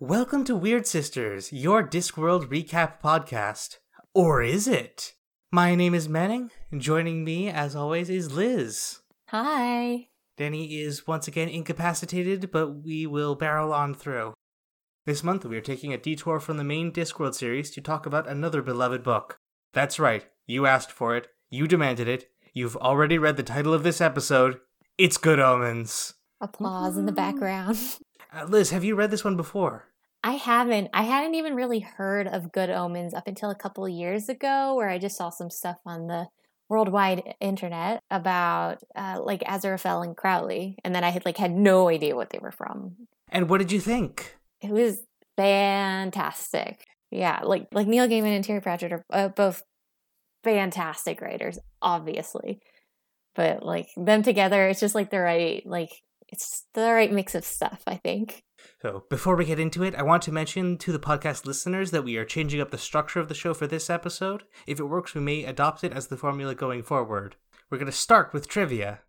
Welcome to Weird Sisters, your Discworld recap podcast. Or is it? My name is Manning, joining me, as always, is Liz. Hi. Danny is once again incapacitated, but we will barrel on through. This month, we are taking a detour from the main Discworld series to talk about another beloved book. That's right, you asked for it, you demanded it, you've already read the title of this episode. It's Good Omens. Applause in the background. Uh, Liz, have you read this one before? I haven't. I hadn't even really heard of Good Omens up until a couple years ago, where I just saw some stuff on the worldwide internet about uh, like Aziraphale and Crowley, and then I had like had no idea what they were from. And what did you think? It was fantastic. Yeah, like like Neil Gaiman and Terry Pratchett are uh, both fantastic writers, obviously, but like them together, it's just like the right like it's the right mix of stuff. I think. So, before we get into it, I want to mention to the podcast listeners that we are changing up the structure of the show for this episode. If it works, we may adopt it as the formula going forward. We're going to start with trivia.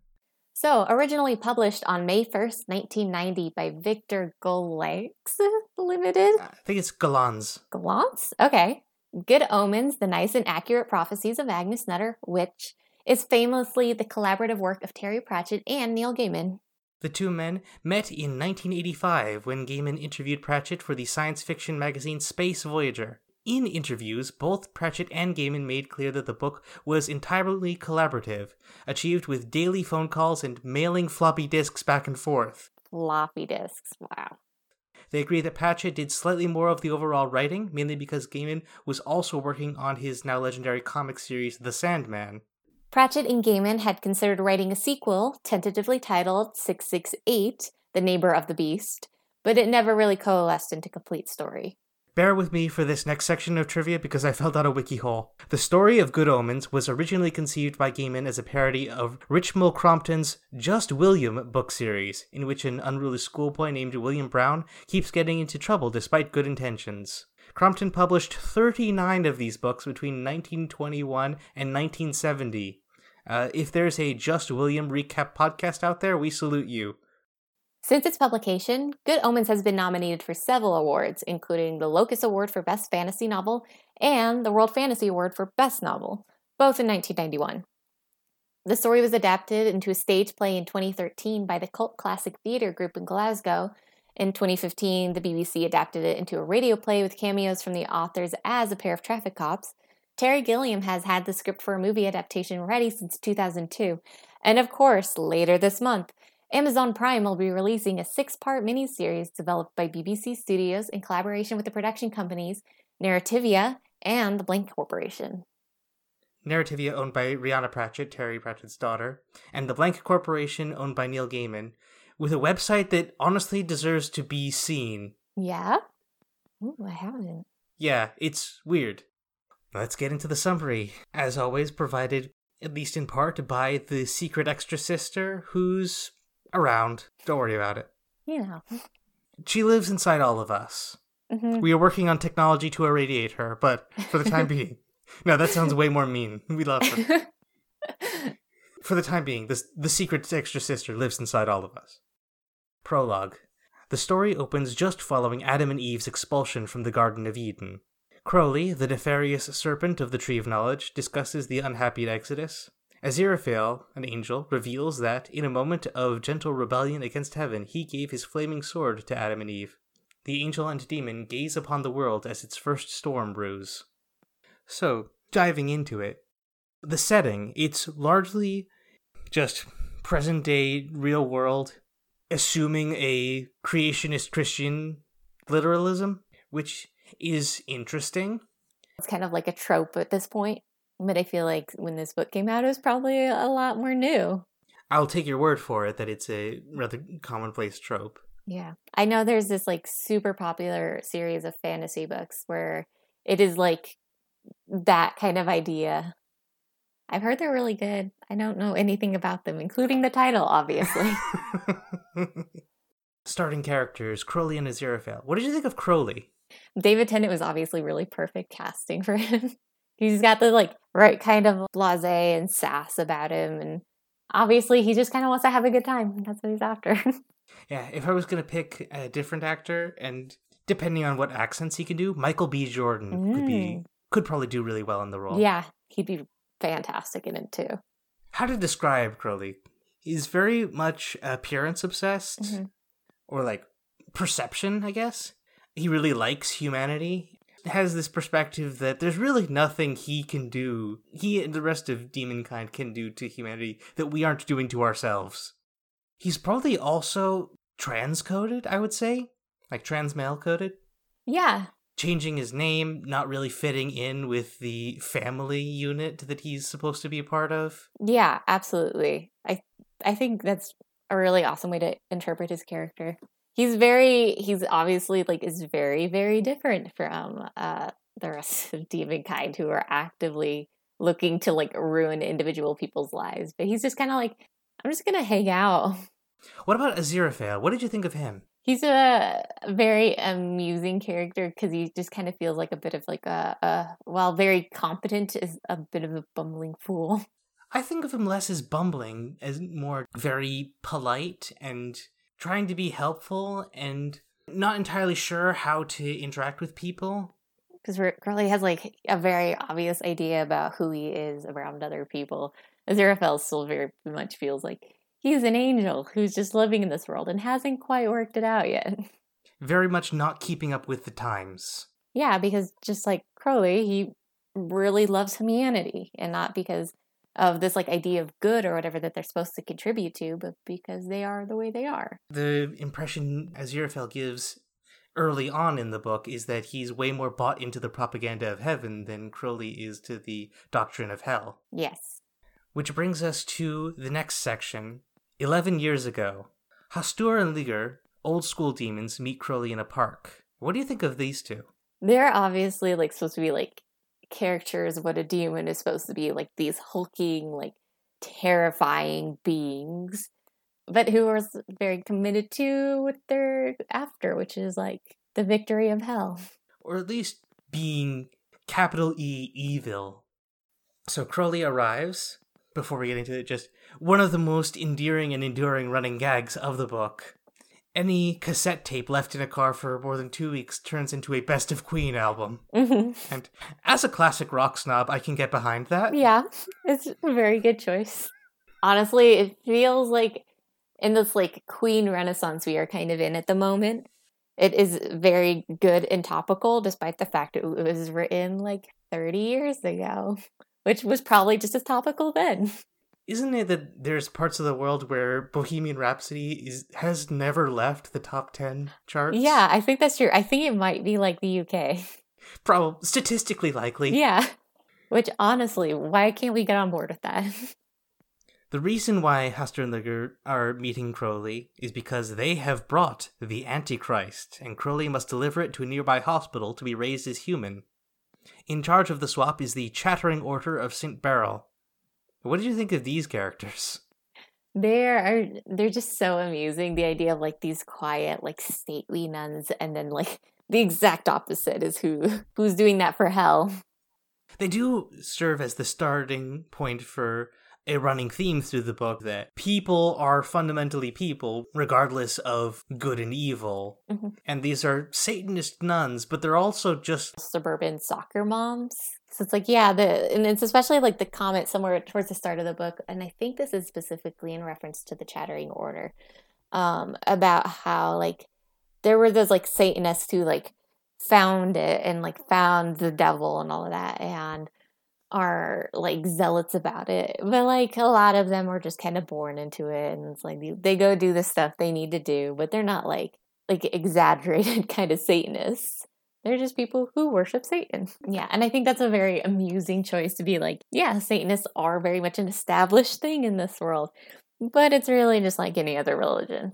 So, originally published on May 1st, 1990 by Victor Gollancz Limited. I think it's Galans. Galance? Okay. Good Omens, The Nice and Accurate Prophecies of Agnes Nutter, which is famously the collaborative work of Terry Pratchett and Neil Gaiman. The two men met in 1985 when Gaiman interviewed Pratchett for the science fiction magazine Space Voyager. In interviews, both Pratchett and Gaiman made clear that the book was entirely collaborative, achieved with daily phone calls and mailing floppy disks back and forth. Floppy disks. Wow. They agree that Pratchett did slightly more of the overall writing, mainly because Gaiman was also working on his now legendary comic series The Sandman. Pratchett and Gaiman had considered writing a sequel, tentatively titled 668, The Neighbor of the Beast, but it never really coalesced into a complete story. Bear with me for this next section of trivia because I fell down a wiki hole. The story of Good Omens was originally conceived by Gaiman as a parody of Richmal Crompton's Just William book series, in which an unruly schoolboy named William Brown keeps getting into trouble despite good intentions. Crompton published 39 of these books between 1921 and 1970. Uh, if there's a Just William recap podcast out there, we salute you. Since its publication, Good Omens has been nominated for several awards, including the Locus Award for Best Fantasy Novel and the World Fantasy Award for Best Novel, both in 1991. The story was adapted into a stage play in 2013 by the Cult Classic Theatre Group in Glasgow. In 2015, the BBC adapted it into a radio play with cameos from the authors as a pair of traffic cops. Terry Gilliam has had the script for a movie adaptation ready since 2002. And of course, later this month, Amazon Prime will be releasing a six part miniseries developed by BBC Studios in collaboration with the production companies Narrativia and the Blank Corporation. Narrativia, owned by Rhianna Pratchett, Terry Pratchett's daughter, and the Blank Corporation, owned by Neil Gaiman, with a website that honestly deserves to be seen. Yeah? Ooh, I haven't. Yeah, it's weird. Let's get into the summary. As always, provided at least in part by the secret extra sister who's around. Don't worry about it. You know. She lives inside all of us. Mhm. We are working on technology to irradiate her, but for the time being. No, that sounds way more mean. We love her. For the time being, this, the secret extra sister lives inside all of us. Prologue. The story opens just following Adam and Eve's expulsion from the Garden of Eden. Crowley, the nefarious serpent of the Tree of Knowledge, discusses the unhappy exodus. Aziraphale, an angel, reveals that, in a moment of gentle rebellion against heaven, he gave his flaming sword to Adam and Eve. The angel and demon gaze upon the world as its first storm brews. So, diving into it, the setting, it's largely just present day real world, assuming a creationist Christian literalism, which is interesting. It's kind of like a trope at this point. But I feel like when this book came out, it was probably a lot more new. I'll take your word for it that it's a rather commonplace trope. Yeah. I know there's this like super popular series of fantasy books where it is like that kind of idea. I've heard they're really good. I don't know anything about them, including the title, obviously. Starting characters Crowley and Aziraphale. What did you think of Crowley? David Tennant was obviously really perfect casting for him. he's got the like right kind of blase and sass about him and obviously he just kind of wants to have a good time. That's what he's after. yeah, if I was going to pick a different actor and depending on what accents he can do, Michael B Jordan mm. could be could probably do really well in the role. Yeah, he'd be fantastic in it too. How to describe Crowley? He's very much appearance obsessed mm-hmm. or like perception, I guess. He really likes humanity. Has this perspective that there's really nothing he can do, he and the rest of demonkind can do to humanity that we aren't doing to ourselves. He's probably also transcoded, I would say, like trans male coded. Yeah. Changing his name, not really fitting in with the family unit that he's supposed to be a part of. Yeah, absolutely. I I think that's a really awesome way to interpret his character he's very he's obviously like is very very different from uh the rest of demonkind who are actively looking to like ruin individual people's lives but he's just kind of like i'm just gonna hang out. What about aziraphale? What did you think of him? He's a very amusing character because he just kind of feels like a bit of like a, a while very competent is a bit of a bumbling fool. I think of him less as bumbling as more very polite and trying to be helpful and not entirely sure how to interact with people. Because Crowley has like a very obvious idea about who he is around other people. Aziraphale still very much feels like he's an angel who's just living in this world and hasn't quite worked it out yet. Very much not keeping up with the times. Yeah, because just like Crowley, he really loves humanity and not because of this like idea of good or whatever that they're supposed to contribute to, but because they are the way they are. The impression Aziraphale gives early on in the book is that he's way more bought into the propaganda of heaven than Crowley is to the doctrine of hell. Yes. Which brings us to the next section. Eleven years ago, Hastur and Ligur, old school demons, meet Crowley in a park. What do you think of these two? They're obviously like supposed to be like characters what a demon is supposed to be like these hulking like terrifying beings but who are very committed to what they're after which is like the victory of hell. Or at least being capital e evil. So crowley arrives before we get into it just one of the most endearing and enduring running gags of the book any cassette tape left in a car for more than two weeks turns into a best of Queen album. Mm-hmm. And as a classic rock snob, I can get behind that. Yeah, it's a very good choice. Honestly, it feels like in this like Queen Renaissance we are kind of in at the moment. It is very good and topical, despite the fact it was written like 30 years ago, which was probably just as topical then isn't it that there's parts of the world where Bohemian Rhapsody is has never left the top 10 charts? Yeah, I think that's true. I think it might be like the UK. Probably statistically likely. Yeah. Which honestly, why can't we get on board with that? The reason why Ligur are meeting Crowley is because they have brought the Antichrist, and Crowley must deliver it to a nearby hospital to be raised as human. In charge of the swap is the Chattering Order of St. Beryl, what did you think of these characters? They're they're just so amusing. The idea of like these quiet, like stately nuns, and then like the exact opposite is who who's doing that for hell. They do serve as the starting point for a running theme through the book that people are fundamentally people, regardless of good and evil. Mm-hmm. And these are Satanist nuns, but they're also just suburban soccer moms. So it's like, yeah, the and it's especially like the comment somewhere towards the start of the book, and I think this is specifically in reference to the Chattering Order, um, about how like there were those like Satanists who like found it and like found the devil and all of that, and are like zealots about it, but like a lot of them are just kind of born into it, and it's like they go do the stuff they need to do, but they're not like like exaggerated kind of Satanists. They're just people who worship Satan. Yeah, and I think that's a very amusing choice to be like, yeah, Satanists are very much an established thing in this world, but it's really just like any other religion.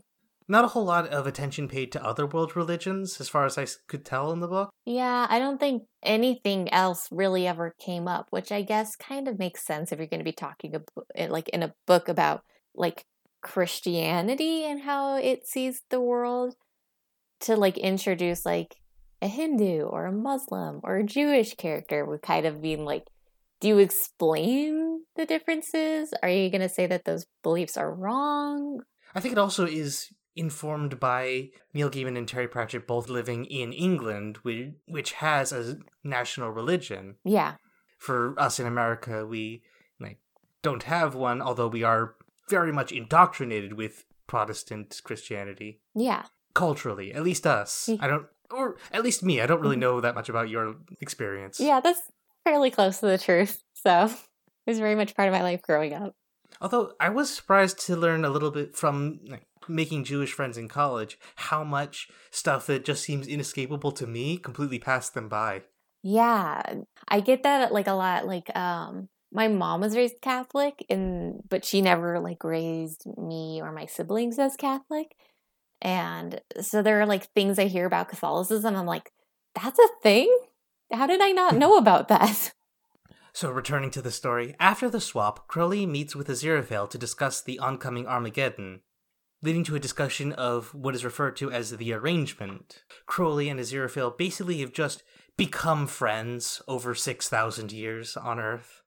Not a whole lot of attention paid to other world religions, as far as I could tell in the book. Yeah, I don't think anything else really ever came up, which I guess kind of makes sense if you're going to be talking about, eh, like in a book about like Christianity and how it sees the world to like introduce like a Hindu or a Muslim or a Jewish character would kind of be like, do you explain the differences? Are you going to say that those beliefs are wrong? I think it also is informed by Neil Gaiman and Terry Pratchett both living in England, which, which has a national religion. Yeah. For us in America, we like don't have one, although we are very much indoctrinated with Protestant Christianity. Yeah. Culturally, at least us. I don't, or at least me. I don't really mm-hmm. know that much about your experience. Yeah, that's fairly close to the truth. So it was very much part of my life growing up. Although I was surprised to learn a little bit from like, making Jewish friends in college how much stuff that just seems inescapable to me completely passed them by. Yeah, I get that like a lot. Like, um, my mom was raised Catholic, and but she never like raised me or my siblings as Catholic, and so there are like things I hear about Catholicism. I'm like, that's a thing. How did I not know about that? So, returning to the story, after the swap, Crowley meets with Aziraphale to discuss the oncoming Armageddon, leading to a discussion of what is referred to as the arrangement. Crowley and Aziraphale basically have just become friends over 6,000 years on Earth,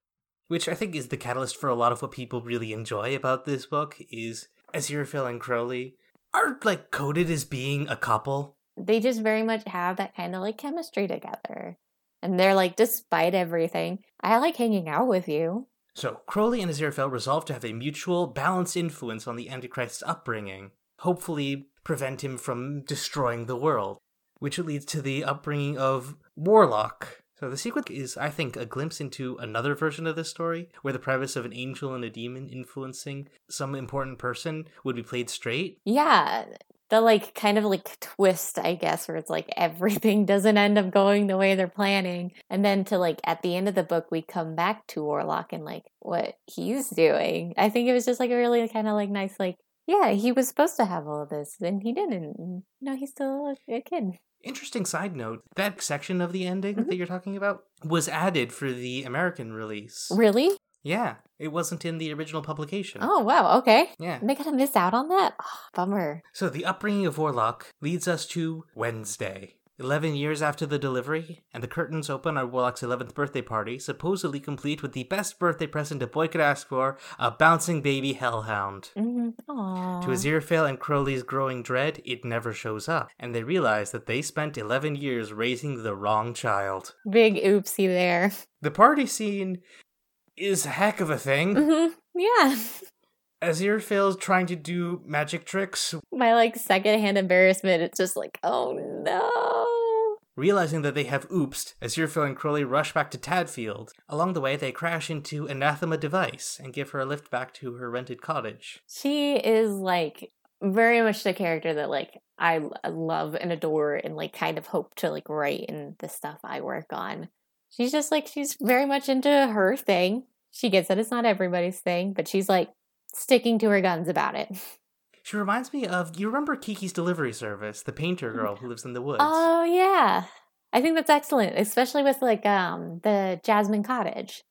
which I think is the catalyst for a lot of what people really enjoy about this book is Aziraphale and Crowley are like coded as being a couple. They just very much have that kind of like chemistry together. And they're like, despite everything, I like hanging out with you. So, Crowley and Aziraphale resolve to have a mutual, balanced influence on the Antichrist's upbringing, hopefully prevent him from destroying the world, which leads to the upbringing of Warlock. So, the sequel is, I think, a glimpse into another version of this story, where the premise of an angel and a demon influencing some important person would be played straight. Yeah, the like kind of like twist, I guess, where it's like everything doesn't end up going the way they're planning. And then to like at the end of the book, we come back to Warlock and like what he's doing. I think it was just like a really kind of like nice, like, yeah, he was supposed to have all of this and he didn't. No, he's still a kid. Interesting side note that section of the ending mm-hmm. that you're talking about was added for the American release. Really? Yeah, it wasn't in the original publication. Oh, wow, okay. Yeah. Am I gonna miss out on that? Oh, bummer. So, the upbringing of Warlock leads us to Wednesday. 11 years after the delivery, and the curtains open on Warlock's 11th birthday party, supposedly complete with the best birthday present a boy could ask for a bouncing baby hellhound. Mm-hmm. To Aziraphale and Crowley's growing dread, it never shows up, and they realize that they spent 11 years raising the wrong child. Big oopsie there. The party scene is a heck of a thing. Mm-hmm. Yeah. Aziraphale's trying to do magic tricks. My like secondhand embarrassment, it's just like, oh no. Realizing that they have oopsed, Aziraphale and Crowley rush back to Tadfield. Along the way, they crash into Anathema Device and give her a lift back to her rented cottage. She is like very much the character that like I love and adore and like kind of hope to like write in the stuff I work on. She's just like she's very much into her thing. She gets that it's not everybody's thing, but she's like sticking to her guns about it. She reminds me of you remember Kiki's Delivery Service, the painter girl who lives in the woods. Oh yeah. I think that's excellent, especially with like um the Jasmine Cottage.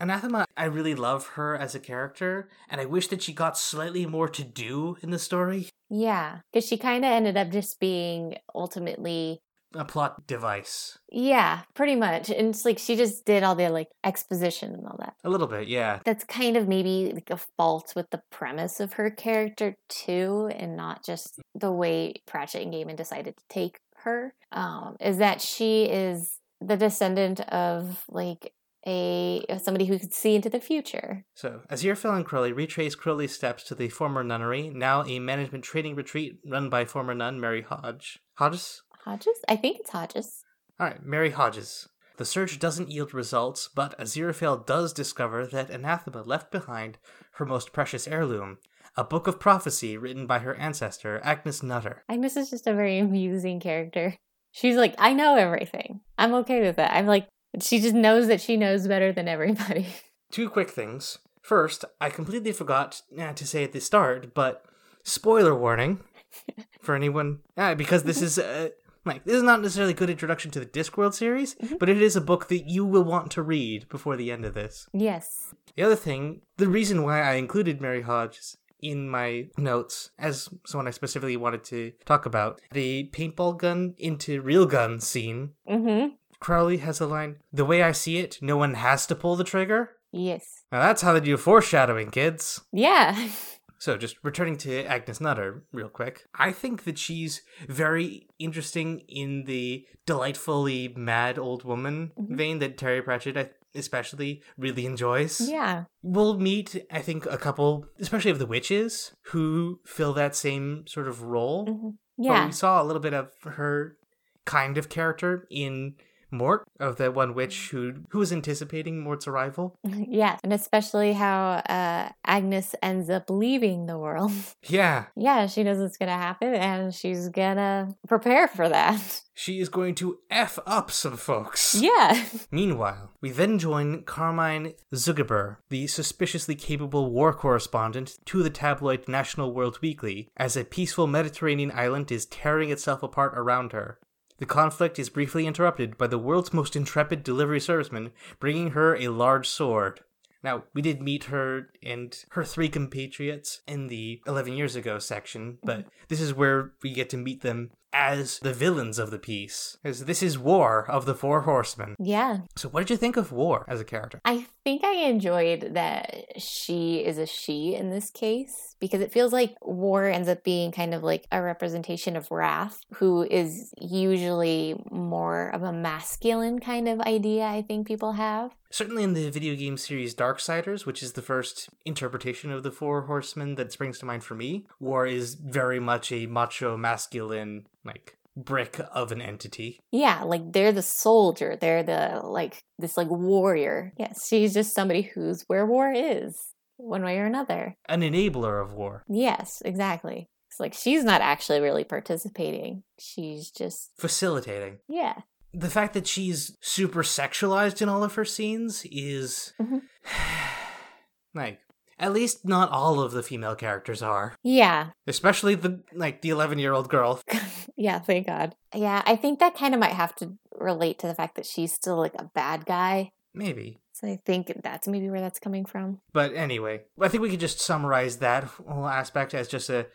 Anathema, I really love her as a character, and I wish that she got slightly more to do in the story. Yeah, because she kind of ended up just being ultimately a plot device. Yeah, pretty much. And it's like she just did all the like exposition and all that. A little bit, yeah. That's kind of maybe like a fault with the premise of her character too, and not just the way Pratchett and Gaiman decided to take her. Um, is that she is the descendant of like a somebody who could see into the future. So, Aziraphale and Crowley retrace Crowley's steps to the former nunnery, now a management training retreat run by former nun Mary Hodge. Hodges? Hodges? I think it's Hodges. All right, Mary Hodges. The search doesn't yield results, but Aziraphale does discover that Anathema left behind her most precious heirloom, a book of prophecy written by her ancestor, Agnes Nutter. Agnes is just a very amusing character. She's like, I know everything. I'm okay with that. I'm like, she just knows that she knows better than everybody. Two quick things. First, I completely forgot eh, to say at the start, but spoiler warning for anyone, eh, because this is. Uh, like this is not necessarily a good introduction to the Discworld series, mm-hmm. but it is a book that you will want to read before the end of this. Yes. The other thing, the reason why I included Mary Hodges in my notes as someone I specifically wanted to talk about the paintball gun into real gun scene. Mm-hmm. Crowley has a line The way I see it, no one has to pull the trigger. Yes. Now that's how they do foreshadowing, kids. Yeah. So, just returning to Agnes Nutter real quick, I think that she's very interesting in the delightfully mad old woman Mhm. vein that Terry Pratchett especially really enjoys. Yeah. We'll meet, I think, a couple, especially of the witches, who fill that same sort of role. hmm But Yeah. we saw a little bit of her kind of character in Mort, of the one witch who who was anticipating Mort's arrival. Yeah. And especially how uh, Agnes ends up leaving the world. Yeah, yeah, she knows it's going to happen and she's going to prepare for that. she is going to F up some folks. Yeah. Meanwhile, we then join Carmine Zuigiber, the suspiciously capable war correspondent to the tabloid National World Weekly, as a peaceful Mediterranean island is tearing itself apart around her. The conflict is briefly interrupted by the world's most intrepid delivery serviceman bringing her a large sword. Now, we did meet her and her three compatriots in the 11 years ago section, but this is where we get to meet them as the villains of the piece. As this is War of the Four Horsemen. Yeah. So, what did you think of War as a character? I think I enjoyed that she is a she in this case because it feels like War ends up being kind of like a representation of Wrath, who is usually more of a masculine kind of idea I think people have. Certainly in the video game series Darksiders, which is the first interpretation of the Four Horsemen that springs to mind for me, War is very much a macho, masculine, like, brick of an entity. Yeah, like they're the soldier, they're the like this like warrior. Yes, she's just somebody who's where war is, one way or another. An enabler of war. Yes, exactly. It's like she's not actually really participating. She's just Facilitating. yeah. The fact that she's super sexualized in all of her scenes is. Mhm. like, at least not all of the female characters are. Yeah. Especially the, like, the 11 year old girl. yeah, thank God. Yeah, I think that kind of might have to relate to the fact that she's still like a bad guy. Maybe. So I think that's maybe where that's coming from. But anyway, I think we could just summarize that whole aspect as just a.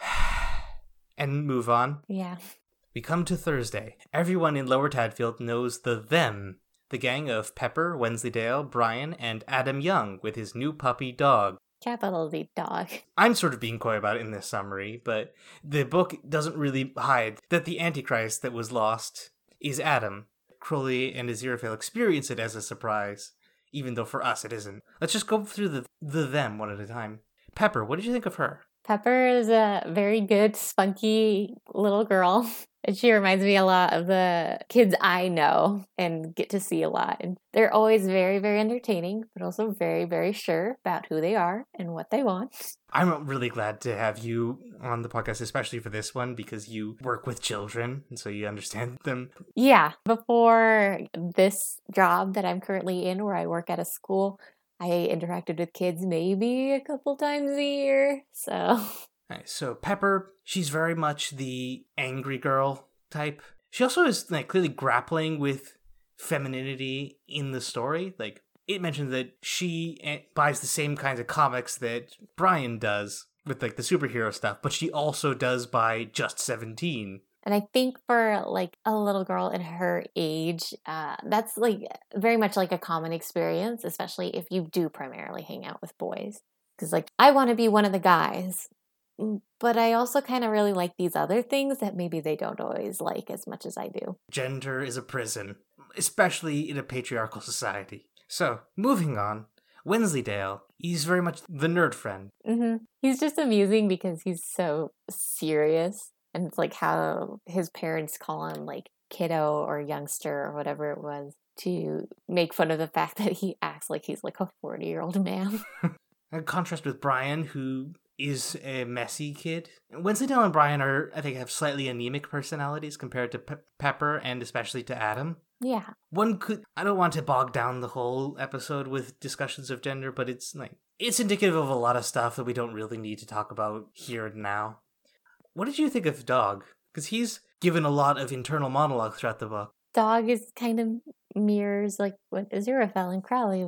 and move on. Yeah. We come to Thursday. Everyone in Lower Tadfield knows the them, the gang of Pepper, Wensleydale, Brian, and Adam Young with his new puppy dog. Capital D dog. I'm sort of being coy about it in this summary, but the book doesn't really hide that the Antichrist that was lost is Adam. Crowley and Aziraphale experience it as a surprise, even though for us it isn't. Let's just go through the the them one at a time. Pepper, what did you think of her? Pepper is a very good, spunky little girl. And she reminds me a lot of the kids I know and get to see a lot. And they're always very, very entertaining, but also very, very sure about who they are and what they want. I'm really glad to have you on the podcast, especially for this one, because you work with children, and so you understand them. Yeah, before this job that I'm currently in, where I work at a school, I interacted with kids maybe a couple times a year. So, so Pepper, she's very much the angry girl type. She also is like clearly grappling with femininity in the story. Like it mentions that she eh, buys the same kinds of comics that Brian does with like the superhero stuff, but she also does buy Just 17. And I think for like a little girl in her age, uh, that's like very much like a common experience, especially if you do primarily hang out with boys. Because, like, I want to be one of the guys, mm, but I also kind of really like these other things that maybe they don't always like as much as I do. Gender is a prison, especially in a patriarchal society. So, moving on, Wensleydale, he's very much the nerd friend. hmm He's just amusing because he's so serious. And it's like how his parents call him like kiddo or youngster or whatever it was to make fun of the fact that he acts like he's like a 40 year old man. In contrast with Brian, who is a messy kid. Wensleydale and Brian are, I think, have slightly anemic personalities compared to Pe- Pepper and especially to Adam. yeah. One could, I don't want to bog down the whole episode with discussions of gender, but it's like, it's indicative of a lot of stuff that we don't really need to talk about here and now. What did you think of Dog? Because he's given a lot of internal monologue throughout the book. Dog is kind of mirrors like what Aziraphale and Crowley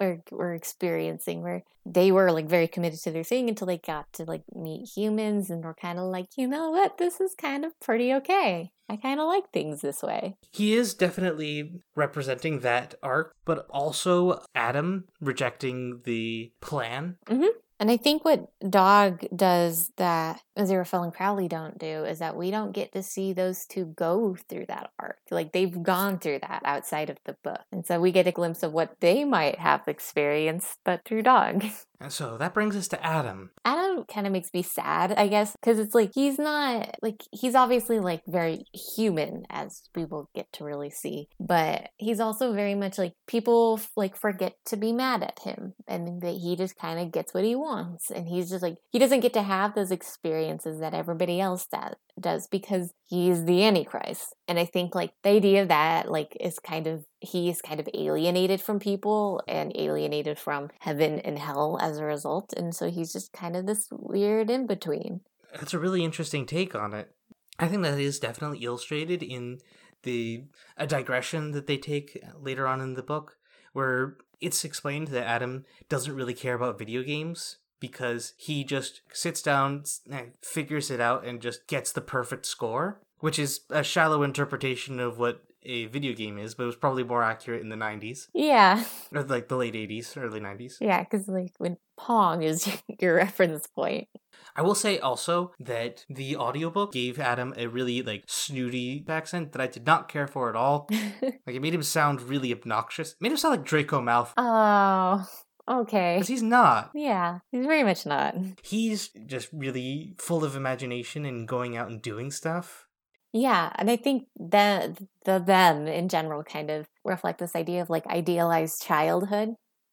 were, were experiencing, where they were like very committed to their thing until they got to like meet humans and were kind of like, you know what, this is kind of pretty okay. I kind of like things this way. He is definitely representing that arc, but also Adam rejecting the plan. Mm-hmm. And I think what Dog does that Aziraphale and Crowley don't do is that we don't get to see those two go through that arc. Like they've gone through that outside of the book. And so we get a glimpse of what they might have experienced, but through Dog. And so that brings us to Adam. Adam kind of makes me sad, I guess, because it's like he's not like he's obviously like very human as we will get to really see, but he's also very much like people like forget to be mad at him and that he just kind of gets what he wants and he's just like he doesn't get to have those experiences that everybody else does does because he's the antichrist. And i think like the idea of that like is kind of he is kind of alienated from people and alienated from heaven and hell as a result. And so he's just kind of this weird in between That's a really interesting take on it. I think that is definitely illustrated in the a digression that they take later on in the book, where it's explained that Adam doesn't really care about video games because he just sits down, eh, figures it out, and just gets the perfect score, which is a shallow interpretation of what a video game is, but it was probably more accurate in the 90s, yeah or like the late 80s, early 90s. yeah because like when pong is your reference point I will say also that the audiobook gave Adam a really like snooty accent that I did not care for at all. like it made him sound really obnoxious. It made him sound like Draco Malfoy. oh okay Because he's not. yeah he's very much not He's just really full of imagination and going out and doing stuff. Yeah, and I think the the them in general kind of reflect this idea of like idealized childhood.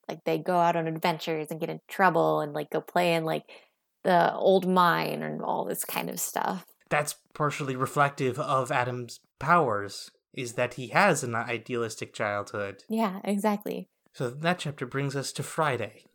Like they go out on adventures and get in trouble and like go play in like the old mine and all this kind of stuff. That's partially reflective of Adam's powers, is that he has an idealistic childhood. Yeah, exactly. So that chapter brings us to Friday.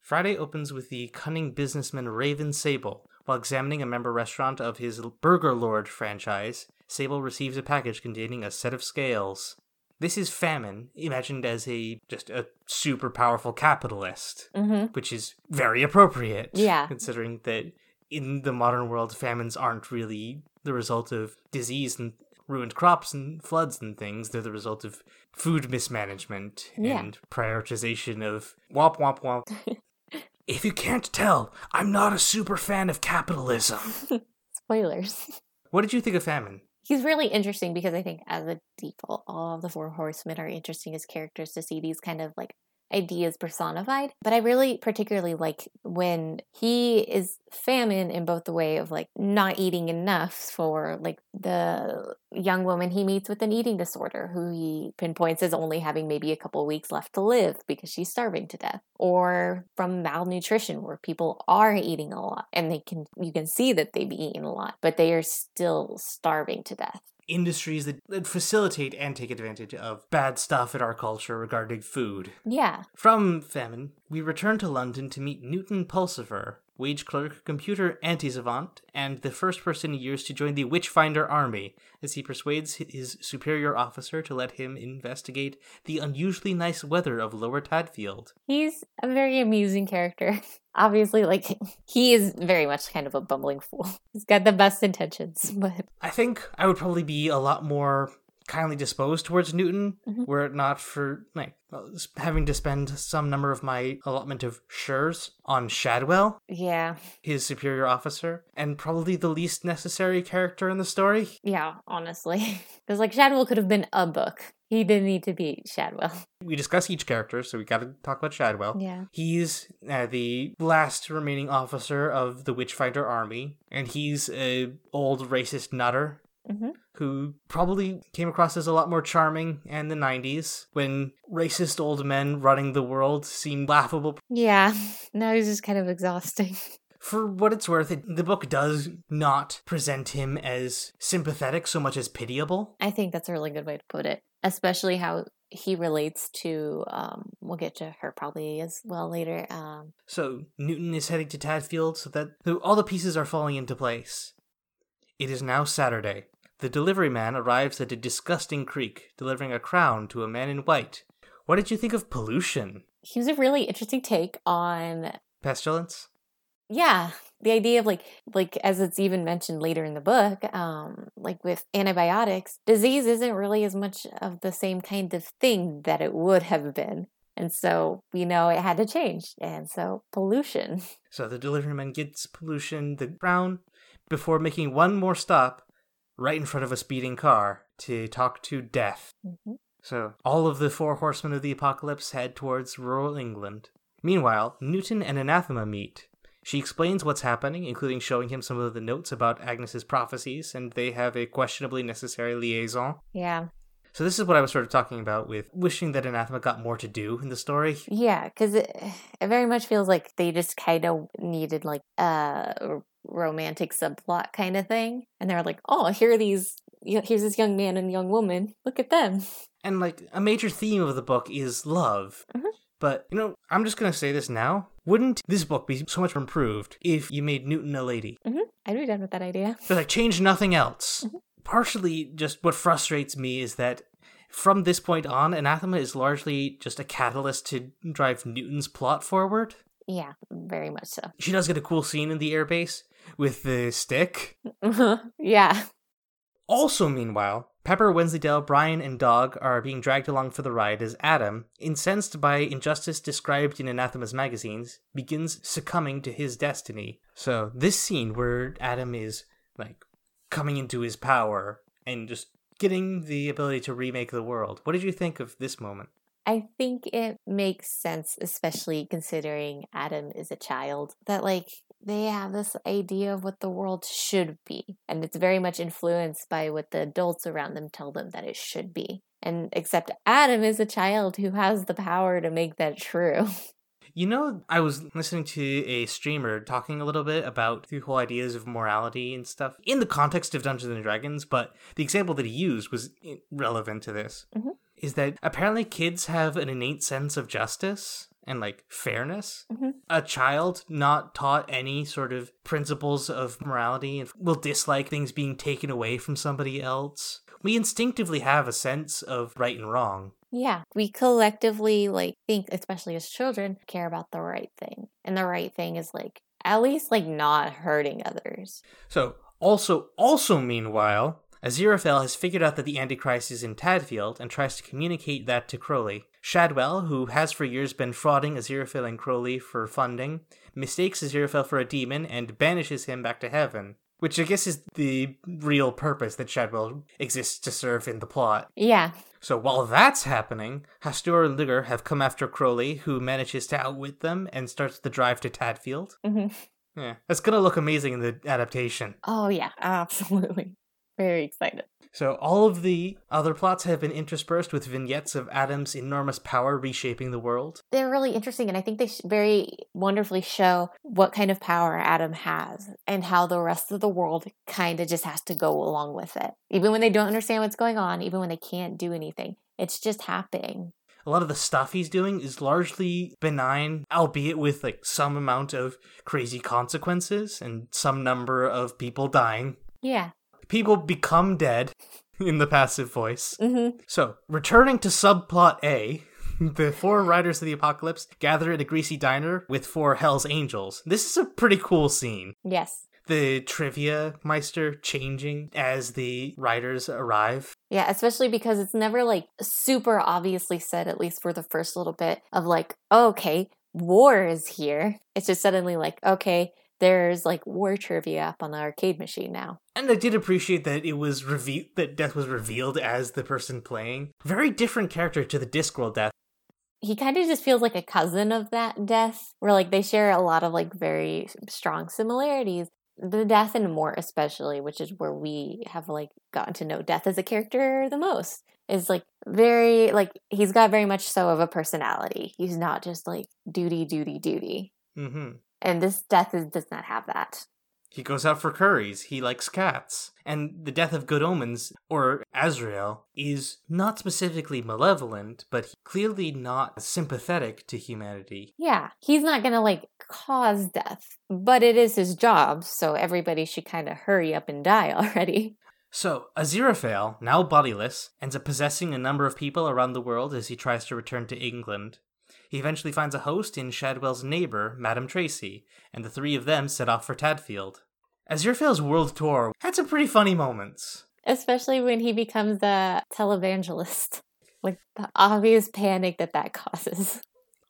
Friday opens with the cunning businessman Raven Sable. While examining a member restaurant of his Burger Lord franchise, Sable receives a package containing a set of scales. This is Famine, imagined as a just a super powerful capitalist, Mm-hmm. which is very appropriate. Yeah. Considering that in the modern world, famines aren't really the result of disease and ruined crops and floods and things. They're the result of food mismanagement Yeah. and prioritization of womp womp womp. if you can't tell, I'm not a super fan of capitalism. Spoilers. what did you think of famine? He's really interesting because I think, as a default, all of the four horsemen are interesting as characters to see these kind of like ideas personified. But I really particularly like when he is famine in both the way of like not eating enough for like the young woman he meets with an eating disorder who he pinpoints as only having maybe a couple weeks left to live because she's starving to death or from malnutrition where people are eating a lot and they can you can see that they've eaten a lot but they are still starving to death Industries that, that facilitate and take advantage of bad stuff in our culture regarding food. yeah From Famine, we return to London to meet Newton Pulsifer, wage clerk, computer anti-savant, and the first person in years to join the Witchfinder army, as he persuades his superior officer to let him investigate the unusually nice weather of Lower Tadfield. He's a very amusing character. Obviously, like, he is very much kind of a bumbling fool. He's got the best intentions, but I think I would probably be a lot more kindly disposed towards Newton, Mhm. were it not for like having to spend some number of my allotment of shures on Shadwell, yeah, his superior officer, and probably the least necessary character in the story. yeah, honestly. Because, like, Shadwell could have been a book. He didn't need to be Shadwell. We discuss each character, so we got to talk about Shadwell. Yeah. He's uh, the last remaining officer of the Witchfinder army, and he's a old racist nutter hmm who probably came across as a lot more charming in the 90s when racist old men running the world seemed laughable. Yeah. Now he's just kind of exhausting. For what it's worth, it, the book does not present him as sympathetic so much as pitiable. I think that's a really good way to put it, especially how he relates to, um, we'll get to her probably as well later. Um, So Newton is heading to Tadfield so that all the pieces are falling into place. It is now Saturday, the delivery man arrives at a disgusting creek, delivering a crown to a man in white. What did you think of pollution? He was a really interesting take on Pestilence? yeah the idea of like like as it's even mentioned later in the book um like with antibiotics disease isn't really as much of the same kind of thing that it would have been and so we know it had to change and so pollution So the delivery man gets pollution, the crown, before making one more stop right in front of a speeding car to talk to death. Mhm. So all of the four horsemen of the apocalypse head towards rural England. Meanwhile, Newton and Anathema meet. She explains what's happening, including showing him some of the notes about Agnes's prophecies, and they have a questionably necessary liaison. yeah So this is what I was sort of talking about with wishing that Anathema got more to do in the story. yeah because it, it very much feels like they just kind of needed like a romantic subplot kind of thing and they're like oh here are these here's this young man and young woman look at them And like a major theme of the book is love. Mhm. But you know, I'm just gonna say this now. Wouldn't this book be so much improved if you made Newton a lady? i'd be done with that idea But like change nothing else. Partially just what frustrates me is that from this point on, Anathema is largely just a catalyst to drive Newton's plot forward. yeah very much so She does get a cool scene in the airbase with the stick. yeah Also, meanwhile, Pepper, Wensleydale, Brian, and Dog are being dragged along for the ride as Adam, incensed by injustice described in Anathema's magazines, begins succumbing to his destiny. So, this scene where Adam is, like, coming into his power and just getting the ability to remake the world, what did you think of this moment? I think it makes sense, especially considering Adam is a child, that like they have this idea of what the world should be. And it's very much influenced by what the adults around them tell them that it should be. And except Adam is a child who has the power to make that true. You know, I was listening to a streamer talking a little bit about the whole ideas of morality and stuff in the context of Dungeons and Dragons, but the example that he used was relevant to this. Mhm. Is that apparently kids have an innate sense of justice and like fairness. Mhm. A child not taught any sort of principles of morality and will dislike things being taken away from somebody else. We instinctively have a sense of right and wrong. Yeah, we collectively like think, especially as children, care about the right thing. And the right thing is like at least like not hurting others. So, also, also meanwhile, Aziraphale has figured out that the Antichrist is in Tadfield and tries to communicate that to Crowley. Shadwell, who has for years been frauding Aziraphale and Crowley for funding, mistakes Aziraphale for a demon and banishes him back to heaven. Which I guess is the real purpose that Shadwell exists to serve in the plot. Yeah, So while that's happening, Hastur and Ligur have come after Crowley, who manages to outwit them and starts the drive to Tadfield. Mm-hmm. Yeah, that's gonna look amazing in the adaptation. Oh yeah, absolutely. Very excited. So all of the other plots have been interspersed with vignettes of Adam's enormous power reshaping the world. They're really interesting, and I think they very wonderfully show what kind of power Adam has and how the rest of the world kind of just has to go along with it. Even when they don't understand what's going on, even when they can't do anything, it's just happening. A lot of the stuff he's doing is largely benign, albeit with like some amount of crazy consequences and some number of people dying. Yeah. People become dead in the passive voice. hmm So, returning to subplot A, the four riders of the apocalypse gather at a greasy diner with four Hell's Angels. This is a pretty cool scene. Yes. The trivia meister changing as the riders arrive. Yeah, especially because it's never like super obviously said, at least for the first little bit of like, oh, okay, war is here. It's just suddenly like, okay, there's like war trivia up on the arcade machine now. And I did appreciate that it was revealed that Death was revealed as the person playing. Very different character to the Discworld Death. He kind of just feels like a cousin of that death, where like they share a lot of like very strong similarities. The death and Mort especially, which is where we have like gotten to know death as a character the most, is like very like he's got very much so of a personality. He's not just like duty, duty, duty. hmm And this death is, does not have that. He goes out for curries. He likes cats. And the death of Good Omens, or Azrael, is not specifically malevolent, but clearly not sympathetic to humanity. Yeah, he's not gonna like cause death, but it is his job, so everybody should kind of hurry up and die already. So, Aziraphale, now bodiless, ends up possessing a number of people around the world as he tries to return to England. He eventually finds a host in Shadwell's neighbor, Madame Tracy, and the three of them set off for Tadfield. Aziraphale's world tour had some pretty funny moments. Especially when he becomes a televangelist. Like the obvious panic that that causes.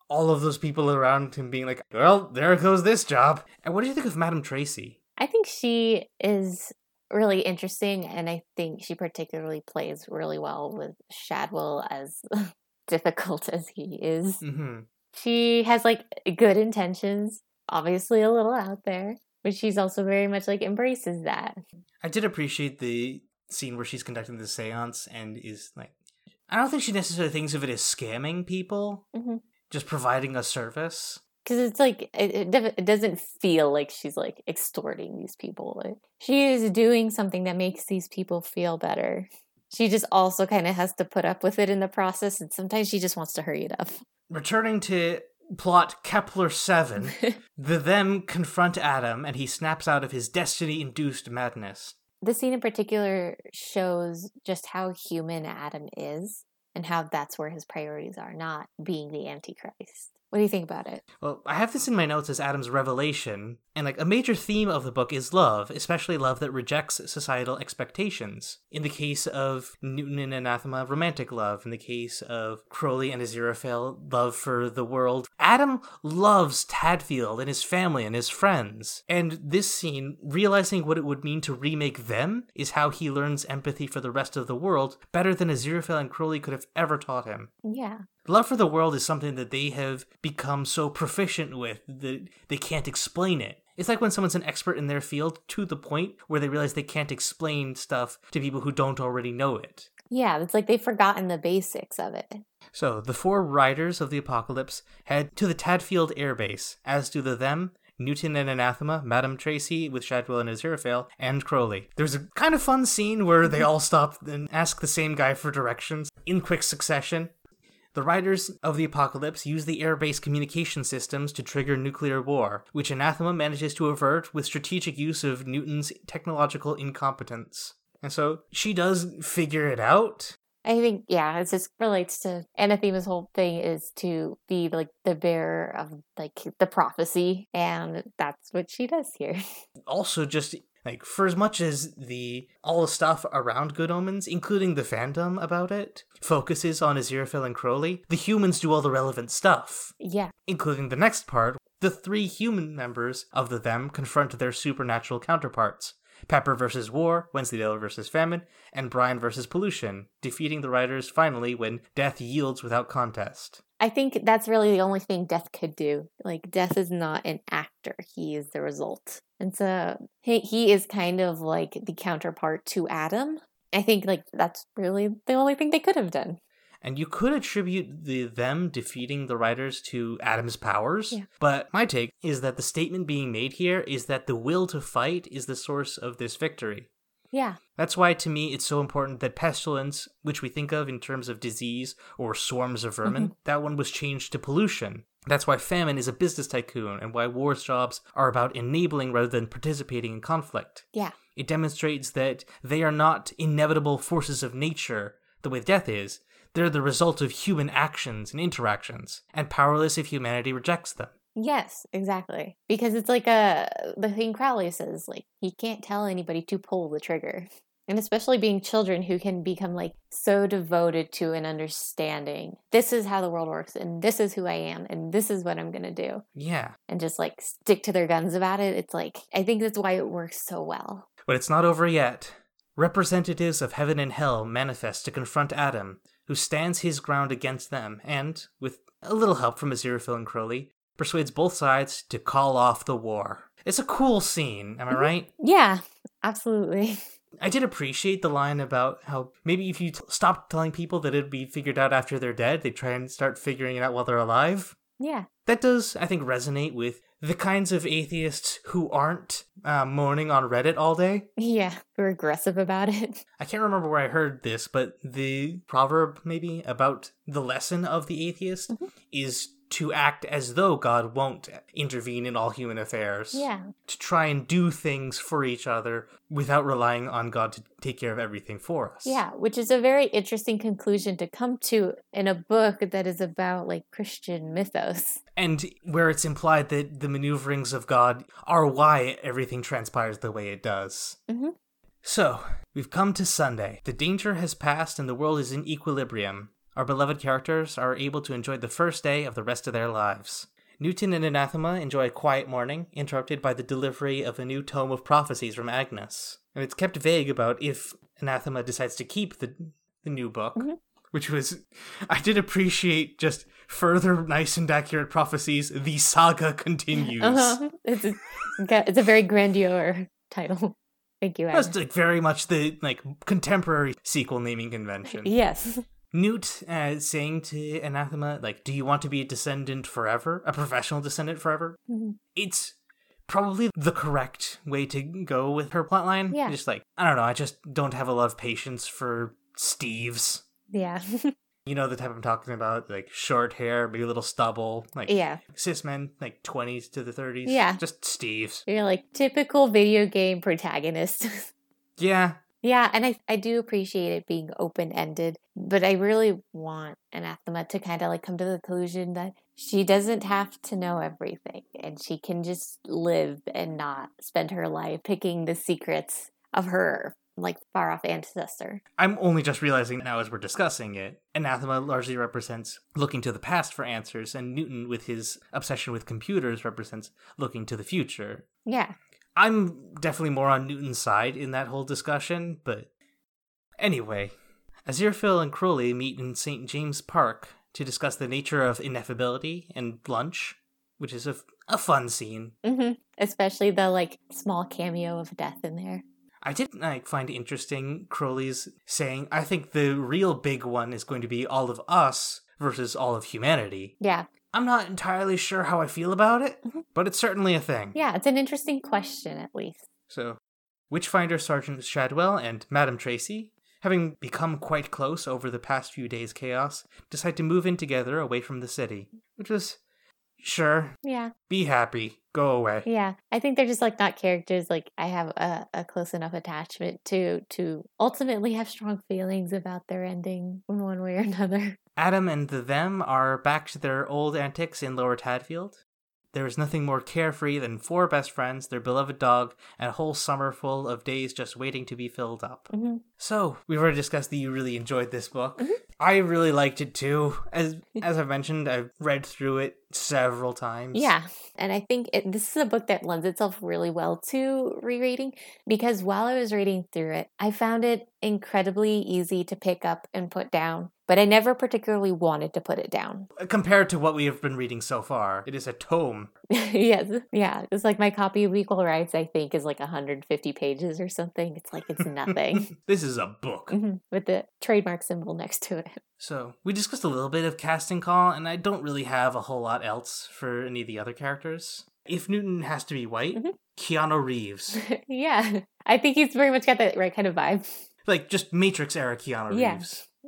All of those people around him being like, well, there goes this job. And what do you think of Madame Tracy? I think she is really interesting, and I think she particularly plays really well with Shadwell as difficult as he is. hmm She has like good intentions, obviously a little out there, but she's also very much like embraces that. I did appreciate the scene where she's conducting the seance and is like, I don't think she necessarily thinks of it as scamming people, Mhm. just providing a service. Because it's like it, it doesn't feel like she's like extorting these people. Like, she is doing something that makes these people feel better. She just also kind of has to put up with it in the process, and sometimes she just wants to hurry it up. Returning to plot Kepler 7, the them confront Adam and he snaps out of his destiny induced madness. the scene in particular shows just how human Adam is and how that's where his priorities are, not being the Antichrist. What do you think about it? Well, I have this in my notes as Adam's revelation, and like a major theme of the book is love, especially love that rejects societal expectations. In the case of Newton and Anathema, romantic love. In the case of Crowley and Aziraphale, love for the world. Adam loves Tadfield and his family and his friends. And this scene, realizing what it would mean to remake them, is how he learns empathy for the rest of the world better than Aziraphale and Crowley could have ever taught him. Yeah. Love for the world is something that they have become so proficient with that they can't explain it. It's like when someone's an expert in their field to the point where they realize they can't explain stuff to people who don't already know it. Yeah, it's like they've forgotten the basics of it. So, the four riders of the apocalypse head to the Tadfield Air Base, as do the them, Newton and Anathema, Madame Tracy with Shadwell and Aziraphale, and Crowley. There's a kind of fun scene where they all stop and ask the same guy for directions in quick succession. The riders of the apocalypse use the air based communication systems to trigger nuclear war, which Anathema manages to avert with strategic use of Newton's technological incompetence. And so she does figure it out. I think, yeah, it just relates to Anathema's whole thing is to be like the bearer of like the prophecy, and that's what she does here. Also, just like for as much as the all the stuff around Good Omens, including the fandom about it, focuses on Aziraphale and Crowley, the humans do all the relevant stuff. yeah. including the next part, the three human members of the Them confront their supernatural counterparts. Pepper versus War, Wensleydale versus Famine, and Brian versus Pollution, defeating the riders finally when death yields without contest. I think that's really the only thing Death could do. Like Death is not an actor; he is the result, and so he he is kind of like the counterpart to Adam. I think like that's really the only thing they could have done. And you could attribute the them defeating the riders to Adam's powers, Yeah. but my take is that the statement being made here is that the will to fight is the source of this victory. Yeah, That's why, to me, it's so important that pestilence, which we think of in terms of disease or swarms of vermin, mm-hmm. that one was changed to pollution. That's why famine is a business tycoon and why war's jobs are about enabling rather than participating in conflict. yeah, It demonstrates that they are not inevitable forces of nature the way death is. They're the result of human actions and interactions, and powerless if humanity rejects them. yes, exactly. Because it's like a the thing Crowley says, like he can't tell anybody to pull the trigger. And especially being children who can become like so devoted to an understanding. This is how the world works, and this is who I am, and this is what I'm gonna do. Yeah. and just like stick to their guns about it. It's like I think that's why it works so well. But it's not over yet. Representatives of heaven and hell manifest to confront Adam, who stands his ground against them and, with a little help from Aziraphale and Crowley, persuades both sides to call off the war. It's a cool scene, am I mm-hmm. right? Yeah, absolutely. I did appreciate the line about how maybe if you t- stopped telling people that it'd be figured out after they're dead, they try and start figuring it out while they're alive. Yeah. That does, I think, resonate with the kinds of atheists who aren't uh, moaning on Reddit all day. Yeah. We're aggressive about it. I can't remember where I heard this, but the proverb maybe about the lesson of the atheist is to act as though God won't intervene in all human affairs. Yeah. To try and do things for each other without relying on God to take care of everything for us. Yeah, which is a very interesting conclusion to come to in a book that is about like Christian mythos. And where it's implied that the maneuverings of God are why everything transpires the way it does. Mhm. So, we've come to Sunday. The danger has passed and the world is in equilibrium. Our beloved characters are able to enjoy the first day of the rest of their lives. Newton and Anathema enjoy a quiet morning, interrupted by the delivery of a new tome of prophecies from Agnes. And it's kept vague about if Anathema decides to keep the, the new book, Mhm. which was. I did appreciate just further nice and accurate prophecies. The saga continues. Uh-huh. It's, a, it's a very grandeur title. Thank you, That's like very much the like contemporary sequel naming convention. Yes. Newt uh, saying to Anathema, like, "Do you want to be a descendant forever, a professional descendant forever?" Mhm. It's probably the correct way to go with her plotline. Yeah. just like I don't know, I just don't have a lot of patience for Steves. Yeah. You know the type I'm talking about, like short hair, maybe a little stubble, like yeah. cis men, like 20s to the 30s. Yeah. just Steves. You're like typical video game protagonist. Yeah, yeah, and I, I do appreciate it being open ended, but I really want Anathema to kind of like come to the conclusion that she doesn't have to know everything and she can just live and not spend her life picking the secrets of her like far off ancestor. I'm only just realizing now as we're discussing it. Anathema largely represents looking to the past for answers, and Newton, with his obsession with computers, represents looking to the future. Yeah. I'm definitely more on Newton's side in that whole discussion, but anyway, Aziraphale and Crowley meet in St. James Park to discuss the nature of ineffability and lunch, which is a, a fun scene. hmm Especially the like small cameo of death in there. I did like find interesting Crowley's saying, I think the real big one is going to be all of us versus all of humanity. Yeah. I'm not entirely sure how I feel about it, mm-hmm. but it's certainly a thing. Yeah, it's an interesting question at least. So, Witchfinder Sergeant Shadwell and Madame Tracy, having become quite close over the past few days' chaos, decide to move in together away from the city, which was sure, Yeah. be happy, go away. Yeah, I think they're just like not characters like I have a, a close enough attachment to to ultimately have strong feelings about their ending in one way or another. Adam and the them are back to their old antics in Lower Tadfield. There is nothing more carefree than four best friends, their beloved dog, and a whole summer full of days just waiting to be filled up. hmm So, we've already discussed that you really enjoyed this book. I really liked it too. As as I've mentioned, I've read through it several times. Yeah, and I think it, this is a book that lends itself really well to rereading because while I was reading through it, I found it incredibly easy to pick up and put down, but I never particularly wanted to put it down. Compared to what we have been reading so far, it is a tome. yes, yeah, it's like my copy of Equal Rites. I think is like 150 pages or something. It's like it's nothing. this is a book. Mhm, with the trademark symbol next to it. So, we discussed a little bit of casting call, and I don't really have a whole lot else for any of the other characters. If Newton has to be white, Mhm. Keanu Reeves. yeah, I think he's very much got that right kind of vibe. like, just Matrix era Keanu Yeah.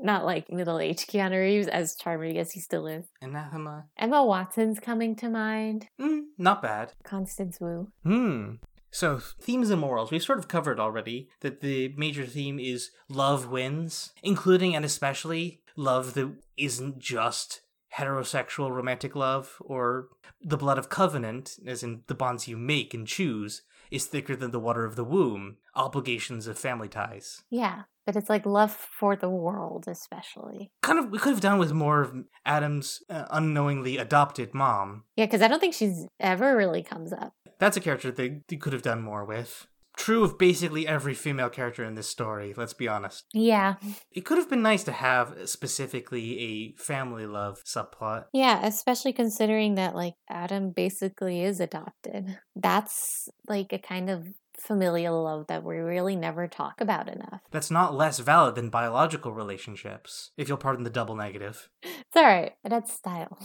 Not like middle aged Keanu Reeves, as charming as he still is. Anathema. Emma Watson's coming to mind. Mm, not bad. Constance Wu. Hmm. So, themes and morals. We've sort of covered already that the major theme is love wins, including and especially love that isn't just heterosexual romantic love or the blood of covenant, as in the bonds you make and choose, is thicker than the water of the womb, obligations of family ties. Yeah, but it's like love for the world, especially. Kind of, we could have done with more of Adam's uh, unknowingly adopted mom. Yeah, because I don't think she's ever really comes up. That's a character they, they could have done more with. True of basically every female character in this story, let's be honest. Yeah. It could have been nice to have specifically a family love subplot. Yeah, especially considering that like Adam basically is adopted. That's like a kind of familial love that we really never talk about enough. That's not less valid than biological relationships, if you'll pardon the double negative. It's all right. It adds style.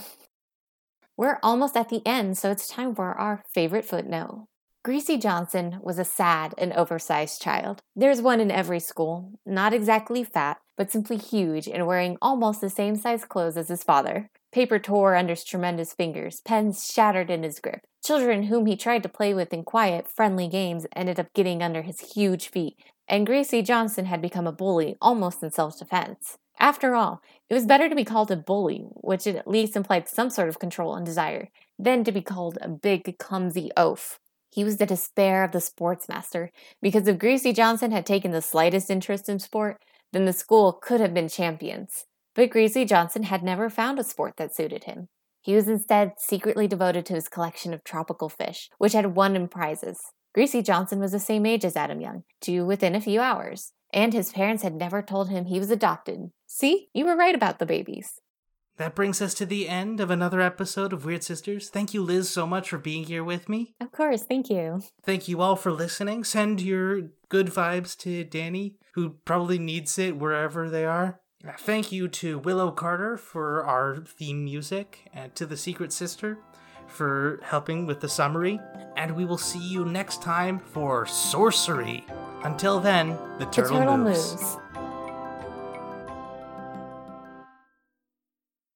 We're almost at the end, so it's time for our favorite footnote. Greasy Johnson was a sad and oversized child. There's one in every school, not exactly fat, but simply huge and wearing almost the same size clothes as his father. Paper tore under his tremendous fingers, pens shattered in his grip. Children whom he tried to play with in quiet, friendly games ended up getting under his huge feet, and Greasy Johnson had become a bully almost in self defense. After all, it was better to be called a bully, which at least implied some sort of control and desire, than to be called a big, clumsy oaf. He was the despair of the sportsmaster, because if Greasy Johnson had taken the slightest interest in sport, then the school could have been champions. But Greasy Johnson had never found a sport that suited him. He was instead secretly devoted to his collection of tropical fish, which had won him prizes. Greasy Johnson was the same age as Adam Young, to within a few hours, and his parents had never told him he was adopted. See, you were right about the babies. That brings us to the end of another episode of Weird Sisters. Thank you, Liz, so much for being here with me. Of course, thank you. Thank you all for listening. Send your good vibes to Danny, who probably needs it wherever they are. Thank you to Willow Carter for our theme music, and to the Secret Sister for helping with the summary. And we will see you next time for Sourcery. Until then, the turtle, the turtle moves. moves.